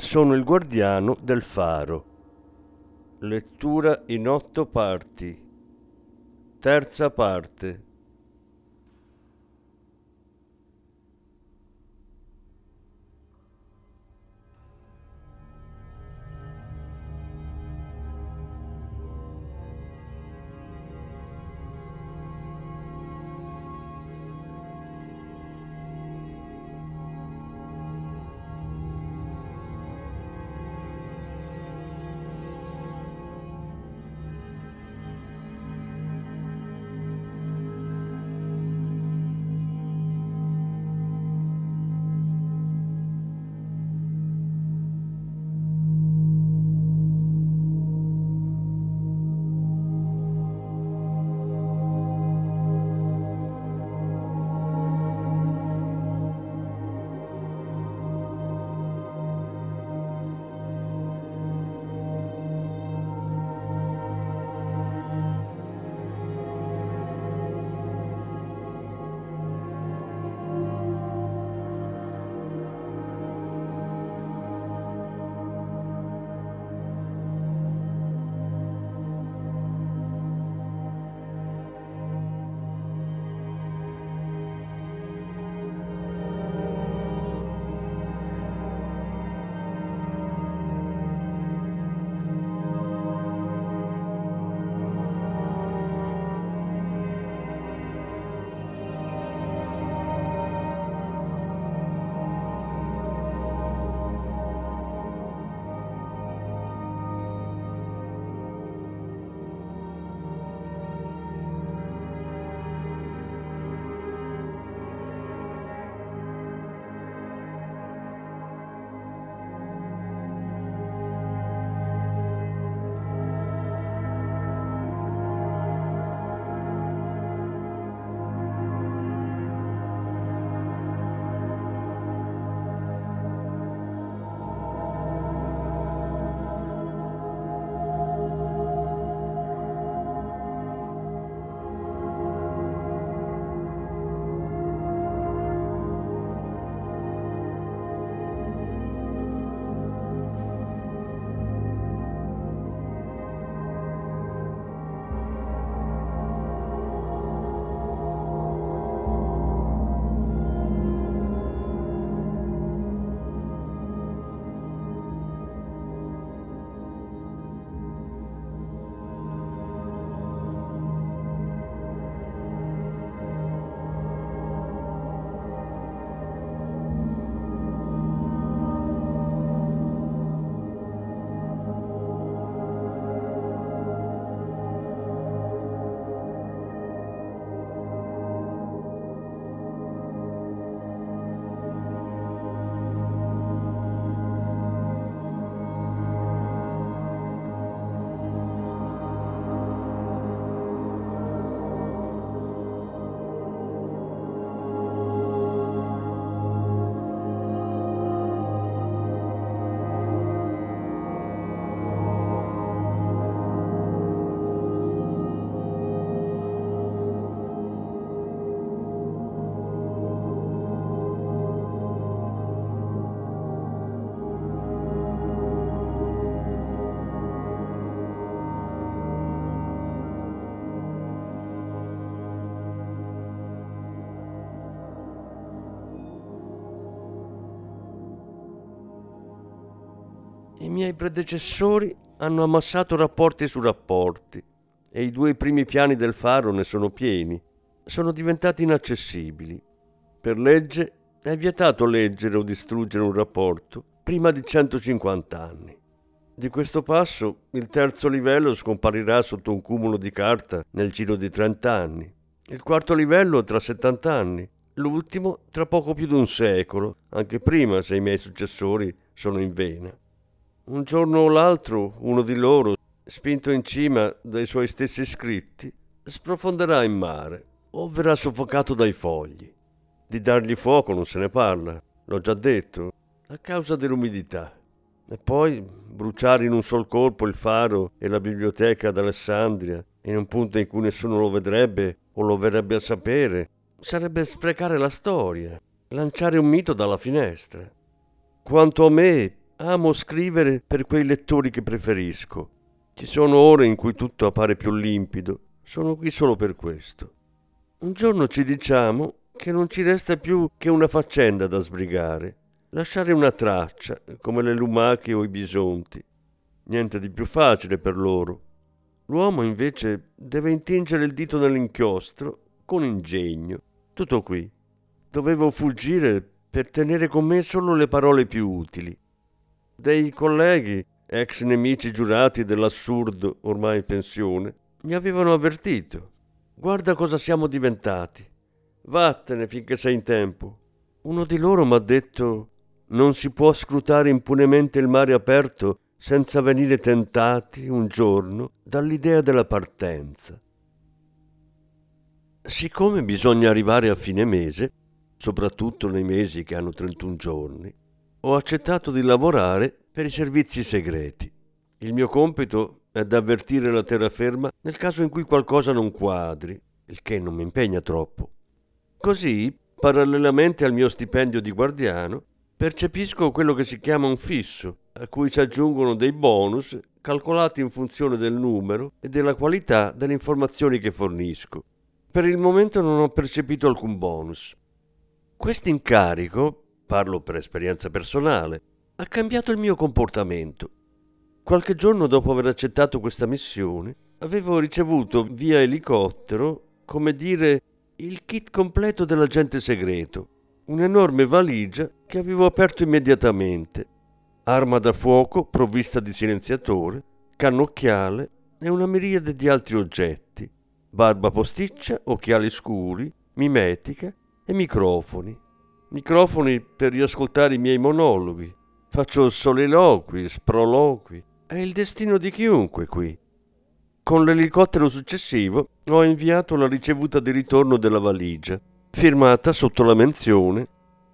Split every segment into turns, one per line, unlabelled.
sono il guardiano del faro. Lettura in otto parti. Terza parte. I miei predecessori hanno ammassato rapporti su rapporti e i due primi piani del faro ne sono pieni. Sono diventati inaccessibili. Per legge è vietato leggere o distruggere un rapporto prima di 150 anni. Di questo passo il terzo livello scomparirà sotto un cumulo di carta nel giro di 30 anni, il quarto livello tra 70 anni, l'ultimo tra poco più di un secolo, anche prima se i miei successori sono in vena. Un giorno o l'altro uno di loro, spinto in cima dai suoi stessi scritti, sprofonderà in mare o verrà soffocato dai fogli. Di dargli fuoco non se ne parla, l'ho già detto, a causa dell'umidità. E poi bruciare in un sol colpo il faro e la biblioteca d'Alessandria in un punto in cui nessuno lo vedrebbe o lo verrebbe a sapere sarebbe sprecare la storia, lanciare un mito dalla finestra. Quanto a me, amo scrivere per quei lettori che preferisco. Ci sono ore in cui tutto appare più limpido, sono qui solo per questo. Un giorno ci diciamo che non ci resta più che una faccenda da sbrigare, lasciare una traccia, come le lumache o i bisonti. Niente di più facile per loro. L'uomo invece deve intingere il dito nell'inchiostro con ingegno. Tutto qui. Dovevo fuggire per tenere con me solo le parole più utili. Dei colleghi, ex nemici giurati dell'assurdo ormai in pensione, mi avevano avvertito. Guarda cosa siamo diventati. Vattene finché sei in tempo. Uno di loro mi ha detto non si può scrutare impunemente il mare aperto senza venire tentati un giorno dall'idea della partenza. Siccome bisogna arrivare a fine mese, soprattutto nei mesi che hanno 31 giorni, ho accettato di lavorare per i servizi segreti. Il mio compito è da avvertire la terraferma nel caso in cui qualcosa non quadri, il che non mi impegna troppo. Così, parallelamente al mio stipendio di guardiano, percepisco quello che si chiama un fisso, a cui si aggiungono dei bonus calcolati in funzione del numero e della qualità delle informazioni che fornisco. Per il momento non ho percepito alcun bonus. Questo incarico, parlo per esperienza personale, ha cambiato il mio comportamento. Qualche giorno dopo aver accettato questa missione, avevo ricevuto via elicottero, come dire, il kit completo dell'agente segreto, un'enorme valigia che avevo aperto immediatamente. Arma da fuoco provvista di silenziatore, cannocchiale e una miriade di altri oggetti. Barba posticcia, occhiali scuri, mimetica e microfoni. Microfoni per riascoltare i miei monologhi. Faccio soliloqui, sproloqui. È il destino di chiunque qui. Con l'elicottero successivo ho inviato la ricevuta di ritorno della valigia firmata sotto la menzione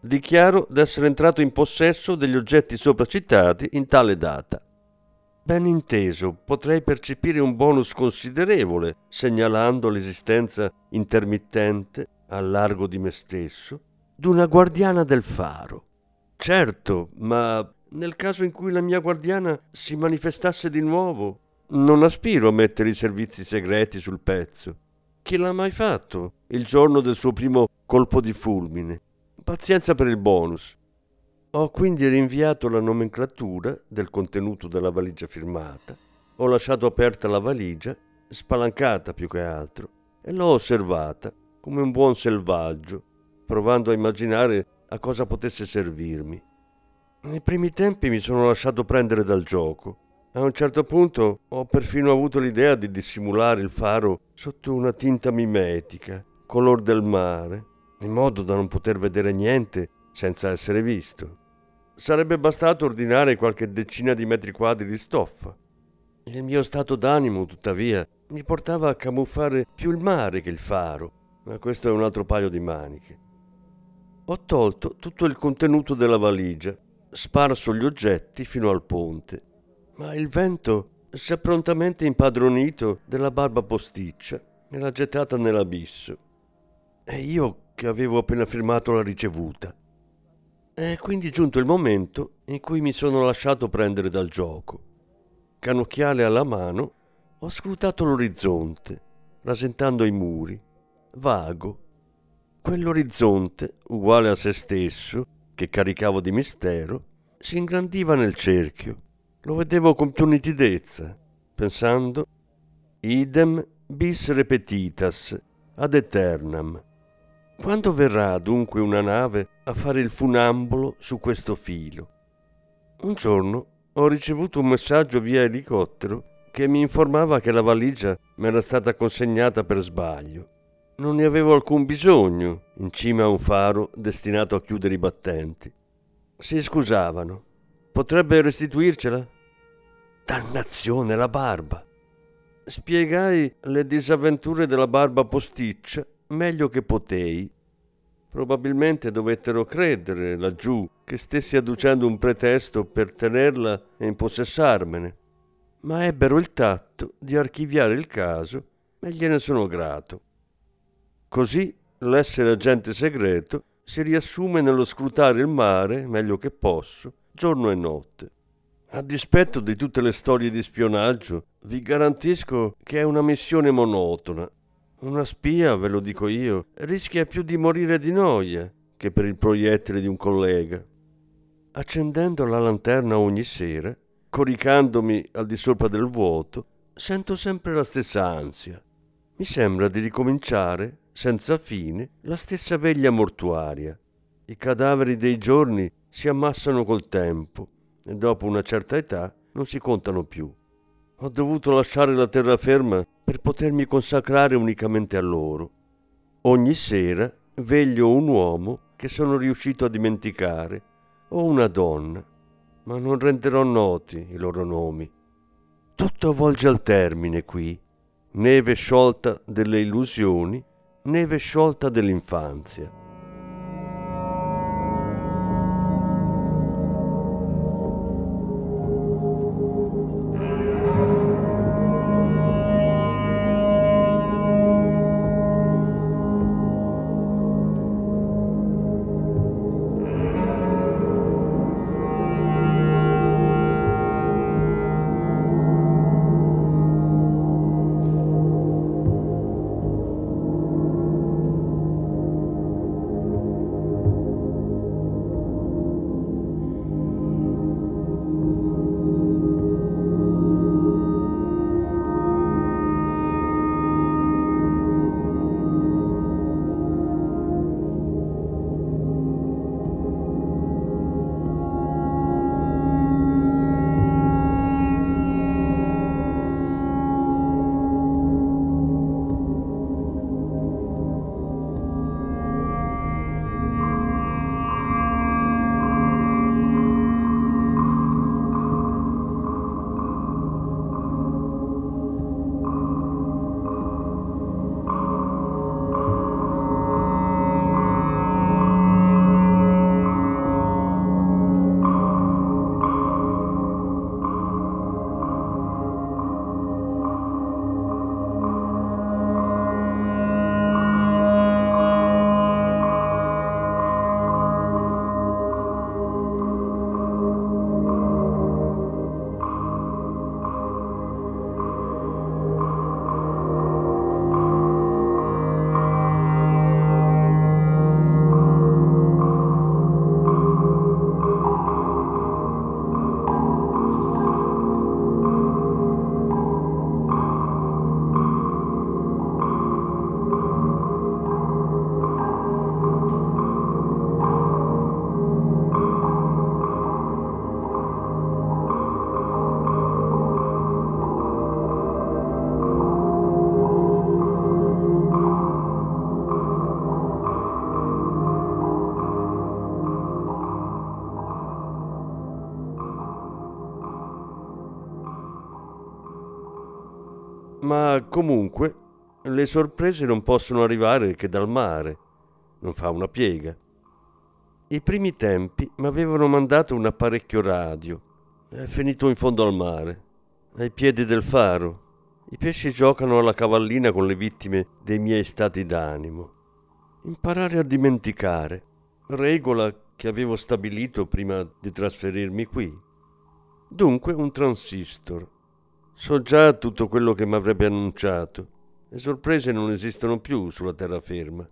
Dichiaro d'essere entrato in possesso degli oggetti sopracitati in tale data. Ben inteso, potrei percepire un bonus considerevole segnalando l'esistenza intermittente, al largo di me stesso, d'una guardiana del faro. Certo, ma nel caso in cui la mia guardiana si manifestasse di nuovo, non aspiro a mettere i servizi segreti sul pezzo. Chi l'ha mai fatto il giorno del suo primo colpo di fulmine? Pazienza per il bonus. Ho quindi rinviato la nomenclatura del contenuto della valigia firmata, ho lasciato aperta la valigia, spalancata più che altro, e l'ho osservata come un buon selvaggio, provando a immaginare a cosa potesse servirmi. Nei primi tempi mi sono lasciato prendere dal gioco a un certo punto ho perfino avuto l'idea di dissimulare il faro sotto una tinta mimetica, color del mare, in modo da non poter vedere niente senza essere visto. Sarebbe bastato ordinare qualche decina di metri quadri di stoffa. Il mio stato d'animo, tuttavia, mi portava a camuffare più il mare che il faro, ma questo è un altro paio di maniche. Ho tolto tutto il contenuto della valigia, sparso gli oggetti fino al ponte ma il vento si è prontamente impadronito della barba posticcia e l'ha gettata nell'abisso. E io che avevo appena firmato la ricevuta. È quindi giunto il momento in cui mi sono lasciato prendere dal gioco. Canocchiale alla mano, ho scrutato l'orizzonte, rasentando i muri, vago. Quell'orizzonte, uguale a se stesso, che caricavo di mistero, si ingrandiva nel cerchio lo vedevo con più nitidezza, pensando idem bis repetitas ad eternam. Quando verrà dunque una nave a fare il funambolo su questo filo? Un giorno ho ricevuto un messaggio via elicottero che mi informava che la valigia mi era stata consegnata per sbaglio. Non ne avevo alcun bisogno in cima a un faro destinato a chiudere i battenti. Si scusavano. Potrebbe restituircela? Dannazione, la barba! Spiegai le disavventure della barba posticcia meglio che potei. Probabilmente dovettero credere laggiù che stessi adducendo un pretesto per tenerla e impossessarmene, ma ebbero il tatto di archiviare il caso e gliene sono grato. Così l'essere agente segreto si riassume nello scrutare il mare meglio che posso, giorno e notte. A dispetto di tutte le storie di spionaggio, vi garantisco che è una missione monotona. Una spia, ve lo dico io, rischia più di morire di noia che per il proiettile di un collega. Accendendo la lanterna ogni sera, coricandomi al di sopra del vuoto, sento sempre la stessa ansia. Mi sembra di ricominciare, senza fine, la stessa veglia mortuaria. I cadaveri dei giorni si ammassano col tempo e dopo una certa età non si contano più. Ho dovuto lasciare la terraferma per potermi consacrare unicamente a loro. Ogni sera veglio un uomo che sono riuscito a dimenticare o una donna, ma non renderò noti i loro nomi. Tutto volge al termine qui, neve sciolta delle illusioni, neve sciolta dell'infanzia. Comunque le sorprese non possono arrivare che dal mare, non fa una piega. I primi tempi mi avevano mandato un apparecchio radio, è finito in fondo al mare, ai piedi del faro. I pesci giocano alla cavallina con le vittime dei miei stati d'animo. Imparare a dimenticare, regola che avevo stabilito prima di trasferirmi qui. Dunque un transistor So già tutto quello che mi avrebbe annunciato. Le sorprese non esistono più sulla terraferma.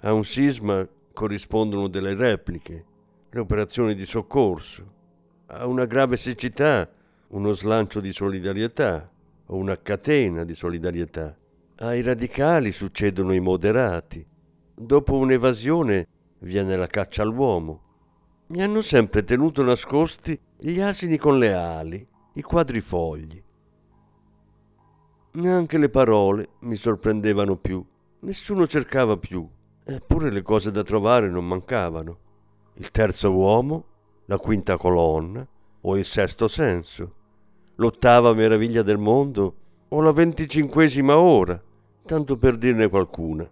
A un sisma corrispondono delle repliche, le operazioni di soccorso. A una grave siccità, uno slancio di solidarietà o una catena di solidarietà. Ai radicali succedono i moderati. Dopo un'evasione viene la caccia all'uomo. Mi hanno sempre tenuto nascosti gli asini con le ali, i quadrifogli. Neanche le parole mi sorprendevano più, nessuno cercava più, eppure le cose da trovare non mancavano. Il terzo uomo, la quinta colonna o il sesto senso, l'ottava meraviglia del mondo o la venticinquesima ora, tanto per dirne qualcuna.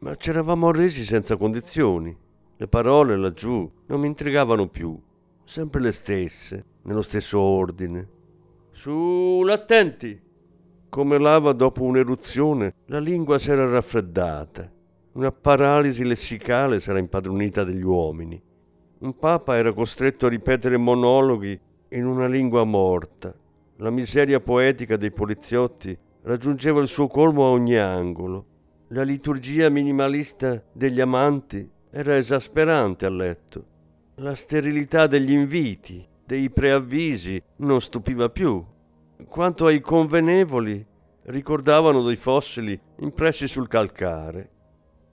Ma c'eravamo arresi senza condizioni. Le parole laggiù non mi intrigavano più, sempre le stesse, nello stesso ordine. Su, l'attenti! Come lava dopo un'eruzione, la lingua si era raffreddata. Una paralisi lessicale s'era impadronita degli uomini. Un papa era costretto a ripetere monologhi in una lingua morta. La miseria poetica dei poliziotti raggiungeva il suo colmo a ogni angolo. La liturgia minimalista degli amanti era esasperante a letto. La sterilità degli inviti, dei preavvisi, non stupiva più. Quanto ai convenevoli, ricordavano dei fossili impressi sul calcare.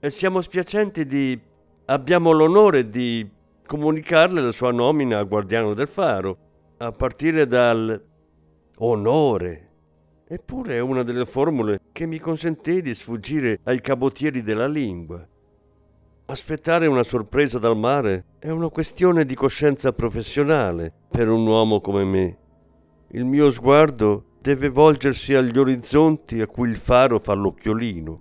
E siamo spiacenti di... abbiamo l'onore di comunicarle la sua nomina a guardiano del faro, a partire dal onore. Eppure è una delle formule che mi consentì di sfuggire ai cabotieri della lingua. Aspettare una sorpresa dal mare è una questione di coscienza professionale per un uomo come me. Il mio sguardo deve volgersi agli orizzonti a cui il faro fa l'occhiolino.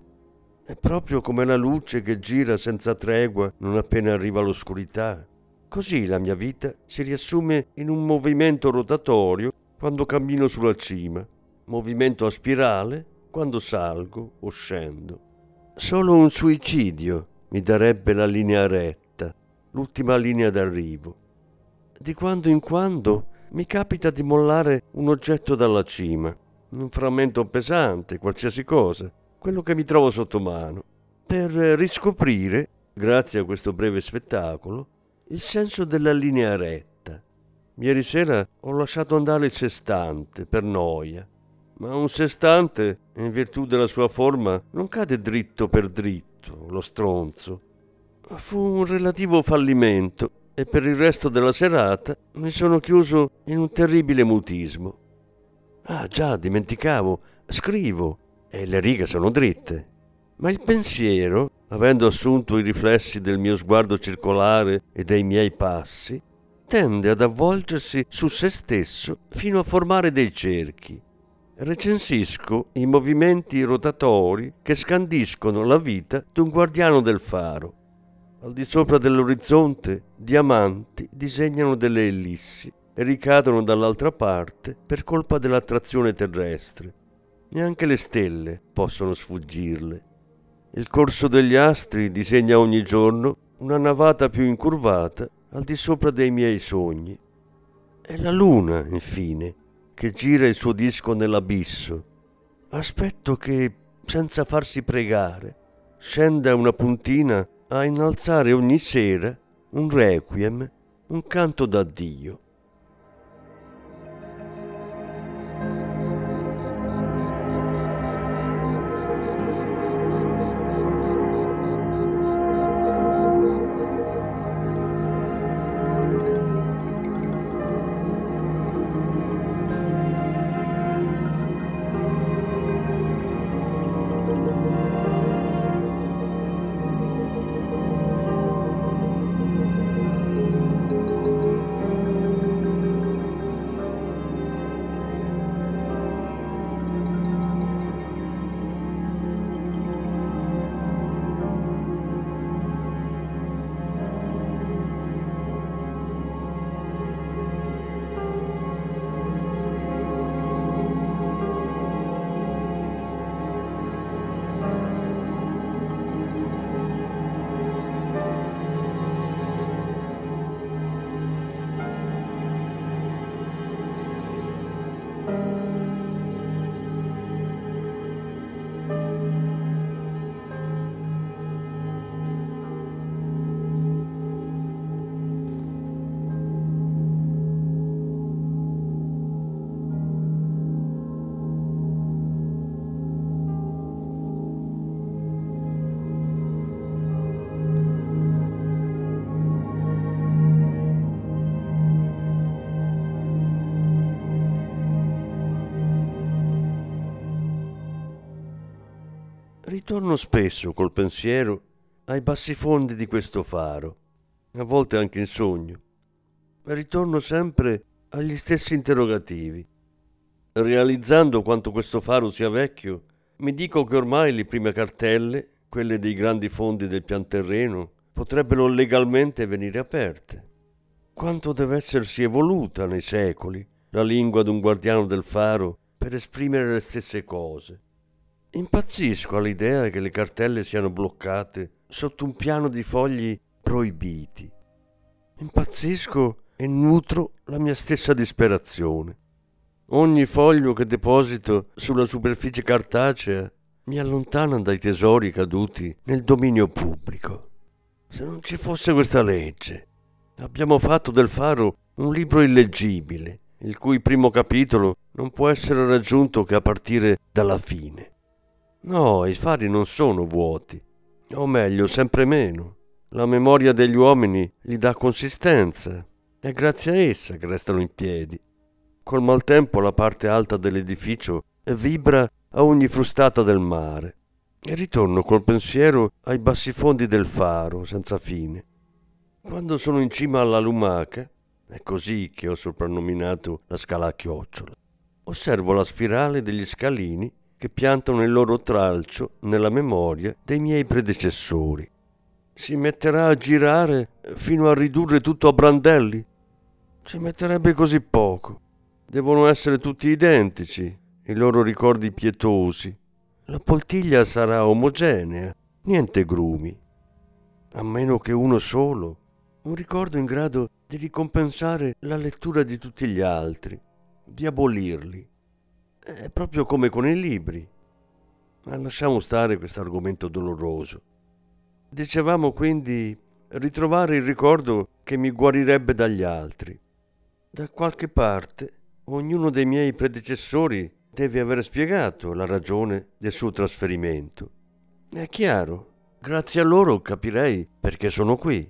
È proprio come la luce che gira senza tregua non appena arriva l'oscurità. Così la mia vita si riassume in un movimento rotatorio quando cammino sulla cima, movimento a spirale quando salgo o scendo. Solo un suicidio mi darebbe la linea retta, l'ultima linea d'arrivo. Di quando in quando mi capita di mollare un oggetto dalla cima, un frammento pesante, qualsiasi cosa, quello che mi trovo sotto mano, per riscoprire, grazie a questo breve spettacolo, il senso della linea retta. Ieri sera ho lasciato andare il sestante per noia, ma un sestante, in virtù della sua forma, non cade dritto per dritto, lo stronzo. Fu un relativo fallimento e per il resto della serata mi sono chiuso in un terribile mutismo. Ah già, dimenticavo, scrivo e le righe sono dritte. Ma il pensiero, avendo assunto i riflessi del mio sguardo circolare e dei miei passi, tende ad avvolgersi su se stesso fino a formare dei cerchi. Recensisco i movimenti rotatori che scandiscono la vita d'un guardiano del faro. Al di sopra dell'orizzonte, diamanti disegnano delle ellissi e ricadono dall'altra parte per colpa dell'attrazione terrestre. Neanche le stelle possono sfuggirle. Il corso degli astri disegna ogni giorno una navata più incurvata al di sopra dei miei sogni. È la luna, infine, che gira il suo disco nell'abisso. Aspetto che, senza farsi pregare, scenda una puntina a innalzare ogni sera un requiem, un canto d'addio. Ritorno spesso col pensiero ai bassi fondi di questo faro, a volte anche in sogno. Ritorno sempre agli stessi interrogativi. realizzando quanto questo faro sia vecchio, mi dico che ormai le prime cartelle, quelle dei grandi fondi del pian terreno, potrebbero legalmente venire aperte. Quanto deve essersi evoluta nei secoli la lingua d'un guardiano del faro per esprimere le stesse cose. Impazzisco all'idea che le cartelle siano bloccate sotto un piano di fogli proibiti. Impazzisco e nutro la mia stessa disperazione. Ogni foglio che deposito sulla superficie cartacea mi allontana dai tesori caduti nel dominio pubblico. Se non ci fosse questa legge, abbiamo fatto del faro un libro illeggibile, il cui primo capitolo non può essere raggiunto che a partire dalla fine. No, i fari non sono vuoti, o meglio, sempre meno. La memoria degli uomini gli dà consistenza, è grazie a essa che restano in piedi. Col maltempo la parte alta dell'edificio vibra a ogni frustata del mare e ritorno col pensiero ai bassi fondi del faro, senza fine. Quando sono in cima alla lumaca, è così che ho soprannominato la scala a chiocciola, osservo la spirale degli scalini che piantano il loro tralcio nella memoria dei miei predecessori. Si metterà a girare fino a ridurre tutto a brandelli? Ci metterebbe così poco. Devono essere tutti identici, i loro ricordi pietosi, la poltiglia sarà omogenea, niente grumi, a meno che uno solo, un ricordo in grado di ricompensare la lettura di tutti gli altri, di abolirli. È proprio come con i libri. Ma lasciamo stare questo argomento doloroso. Dicevamo quindi ritrovare il ricordo che mi guarirebbe dagli altri. Da qualche parte ognuno dei miei predecessori deve aver spiegato la ragione del suo trasferimento. È chiaro, grazie a loro capirei perché sono qui,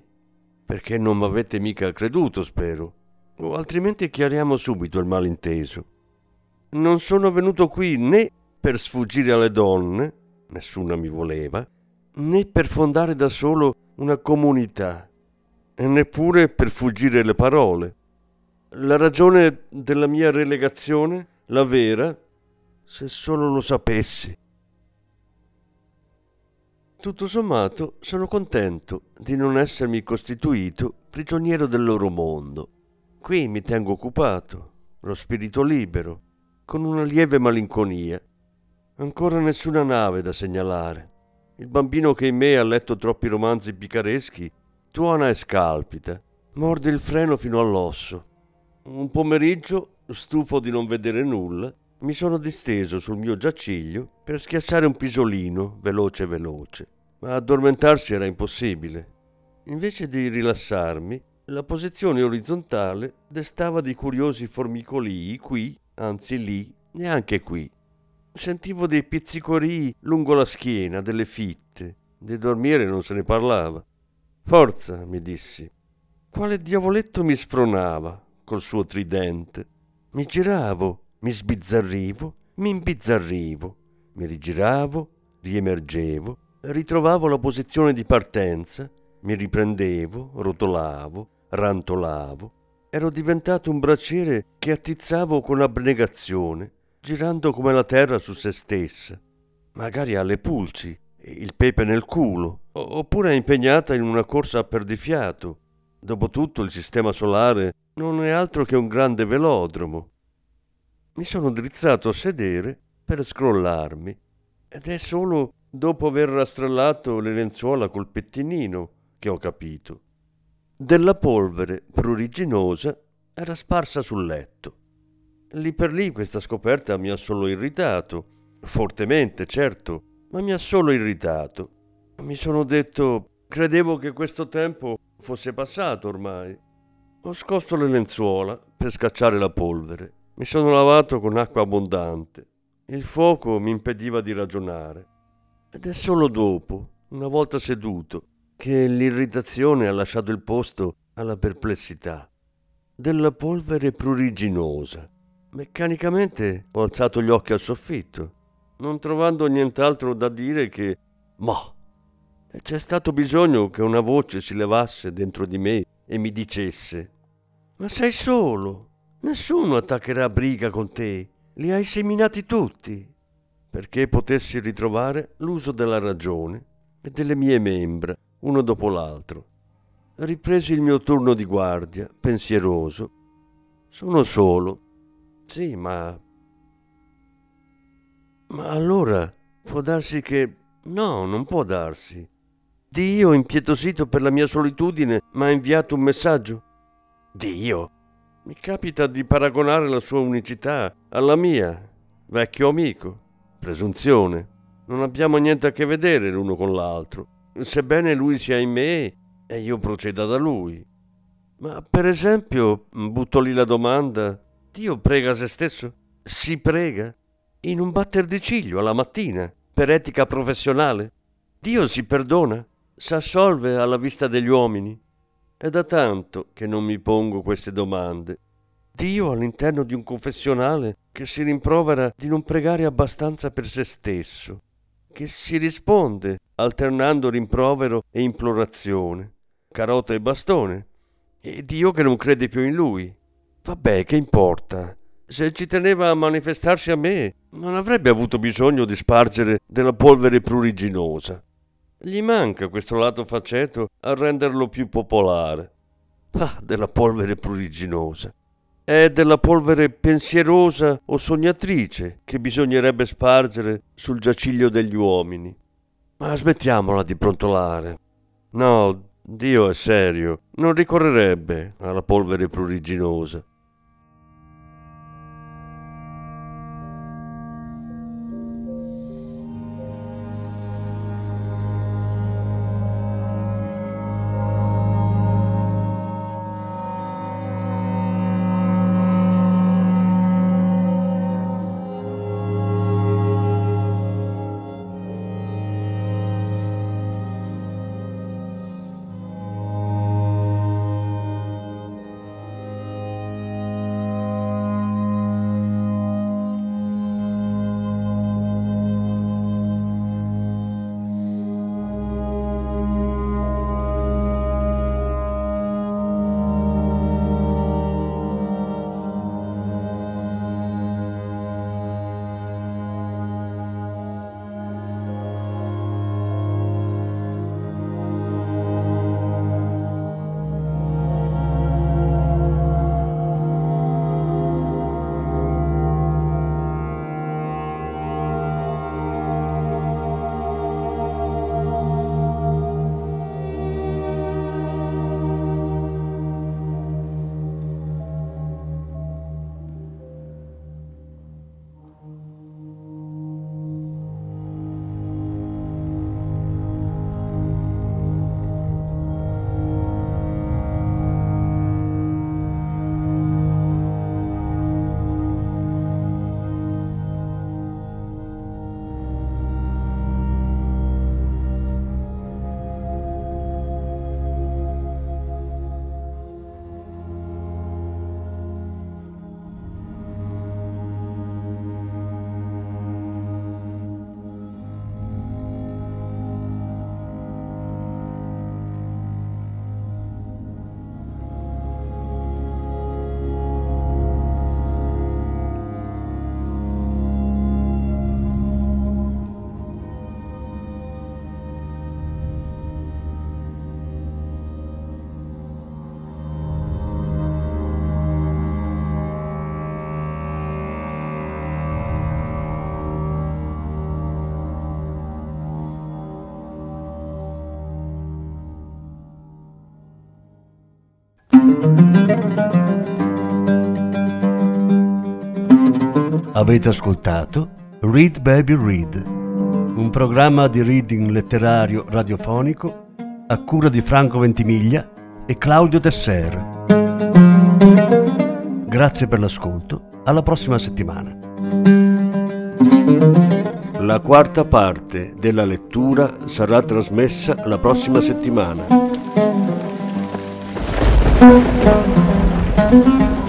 perché non mi avete mica creduto, spero, o altrimenti chiariamo subito il malinteso. Non sono venuto qui né per sfuggire alle donne, nessuna mi voleva, né per fondare da solo una comunità, e neppure per fuggire le parole. La ragione della mia relegazione, la vera, se solo lo sapessi. Tutto sommato sono contento di non essermi costituito prigioniero del loro mondo. Qui mi tengo occupato, lo spirito libero, con una lieve malinconia. Ancora nessuna nave da segnalare. Il bambino che in me ha letto troppi romanzi picareschi tuona e scalpita, morde il freno fino all'osso. Un pomeriggio, stufo di non vedere nulla, mi sono disteso sul mio giaciglio per schiacciare un pisolino veloce veloce, ma addormentarsi era impossibile. Invece di rilassarmi, la posizione orizzontale destava di curiosi formicolii qui, anzi lì, neanche qui. Sentivo dei pizzicorii lungo la schiena, delle fitte. Di dormire non se ne parlava. Forza, mi dissi. Quale diavoletto mi spronava col suo tridente? Mi giravo mi sbizzarrivo, mi imbizzarrivo, mi rigiravo, riemergevo, ritrovavo la posizione di partenza, mi riprendevo, rotolavo, rantolavo. Ero diventato un braciere che attizzavo con abnegazione, girando come la terra su se stessa, magari alle pulci, il pepe nel culo, oppure impegnata in una corsa a perdifiato. Dopotutto il sistema solare non è altro che un grande velodromo, mi sono drizzato a sedere per scrollarmi ed è solo dopo aver rastrellato le lenzuola col pettinino che ho capito. Della polvere pruriginosa era sparsa sul letto. Lì per lì questa scoperta mi ha solo irritato, fortemente certo, ma mi ha solo irritato. Mi sono detto, credevo che questo tempo fosse passato ormai. Ho scosso le lenzuola per scacciare la polvere mi sono lavato con acqua abbondante. Il fuoco mi impediva di ragionare. Ed è solo dopo, una volta seduto, che l'irritazione ha lasciato il posto alla perplessità. Della polvere pruriginosa. Meccanicamente ho alzato gli occhi al soffitto, non trovando nient'altro da dire che ma. C'è stato bisogno che una voce si levasse dentro di me e mi dicesse: Ma sei solo? Nessuno attaccherà briga con te. li hai seminati tutti, perché potessi ritrovare l'uso della ragione e delle mie membra, uno dopo l'altro. Ripresi il mio turno di guardia, pensieroso. Sono solo. Sì, ma... Ma allora può darsi che... No, non può darsi. Dio, impietosito per la mia solitudine, mi ha inviato un messaggio. Dio? Mi capita di paragonare la sua unicità alla mia, vecchio amico. Presunzione. Non abbiamo niente a che vedere l'uno con l'altro, sebbene lui sia in me e io proceda da lui. Ma per esempio, butto lì la domanda, Dio prega se stesso? Si prega? In un batter di ciglio alla mattina, per etica professionale? Dio si perdona? S'assolve alla vista degli uomini? È da tanto che non mi pongo queste domande. Dio all'interno di un confessionale che si rimprovera di non pregare abbastanza per se stesso, che si risponde alternando rimprovero e implorazione, carota e bastone, e Dio che non crede più in lui. Vabbè, che importa? Se ci teneva a manifestarsi a me, non avrebbe avuto bisogno di spargere della polvere pruriginosa. Gli manca questo lato faceto a renderlo più popolare. Ah, della polvere pruriginosa. È della polvere pensierosa o sognatrice che bisognerebbe spargere sul giaciglio degli uomini. Ma smettiamola di brontolare. No, Dio è serio, non ricorrerebbe alla polvere pruriginosa.
Avete ascoltato Read Baby Read, un programma di reading letterario radiofonico a cura di Franco Ventimiglia e Claudio Tesser. Grazie per l'ascolto, alla prossima settimana.
La quarta parte della lettura sarà trasmessa la prossima settimana. thank you.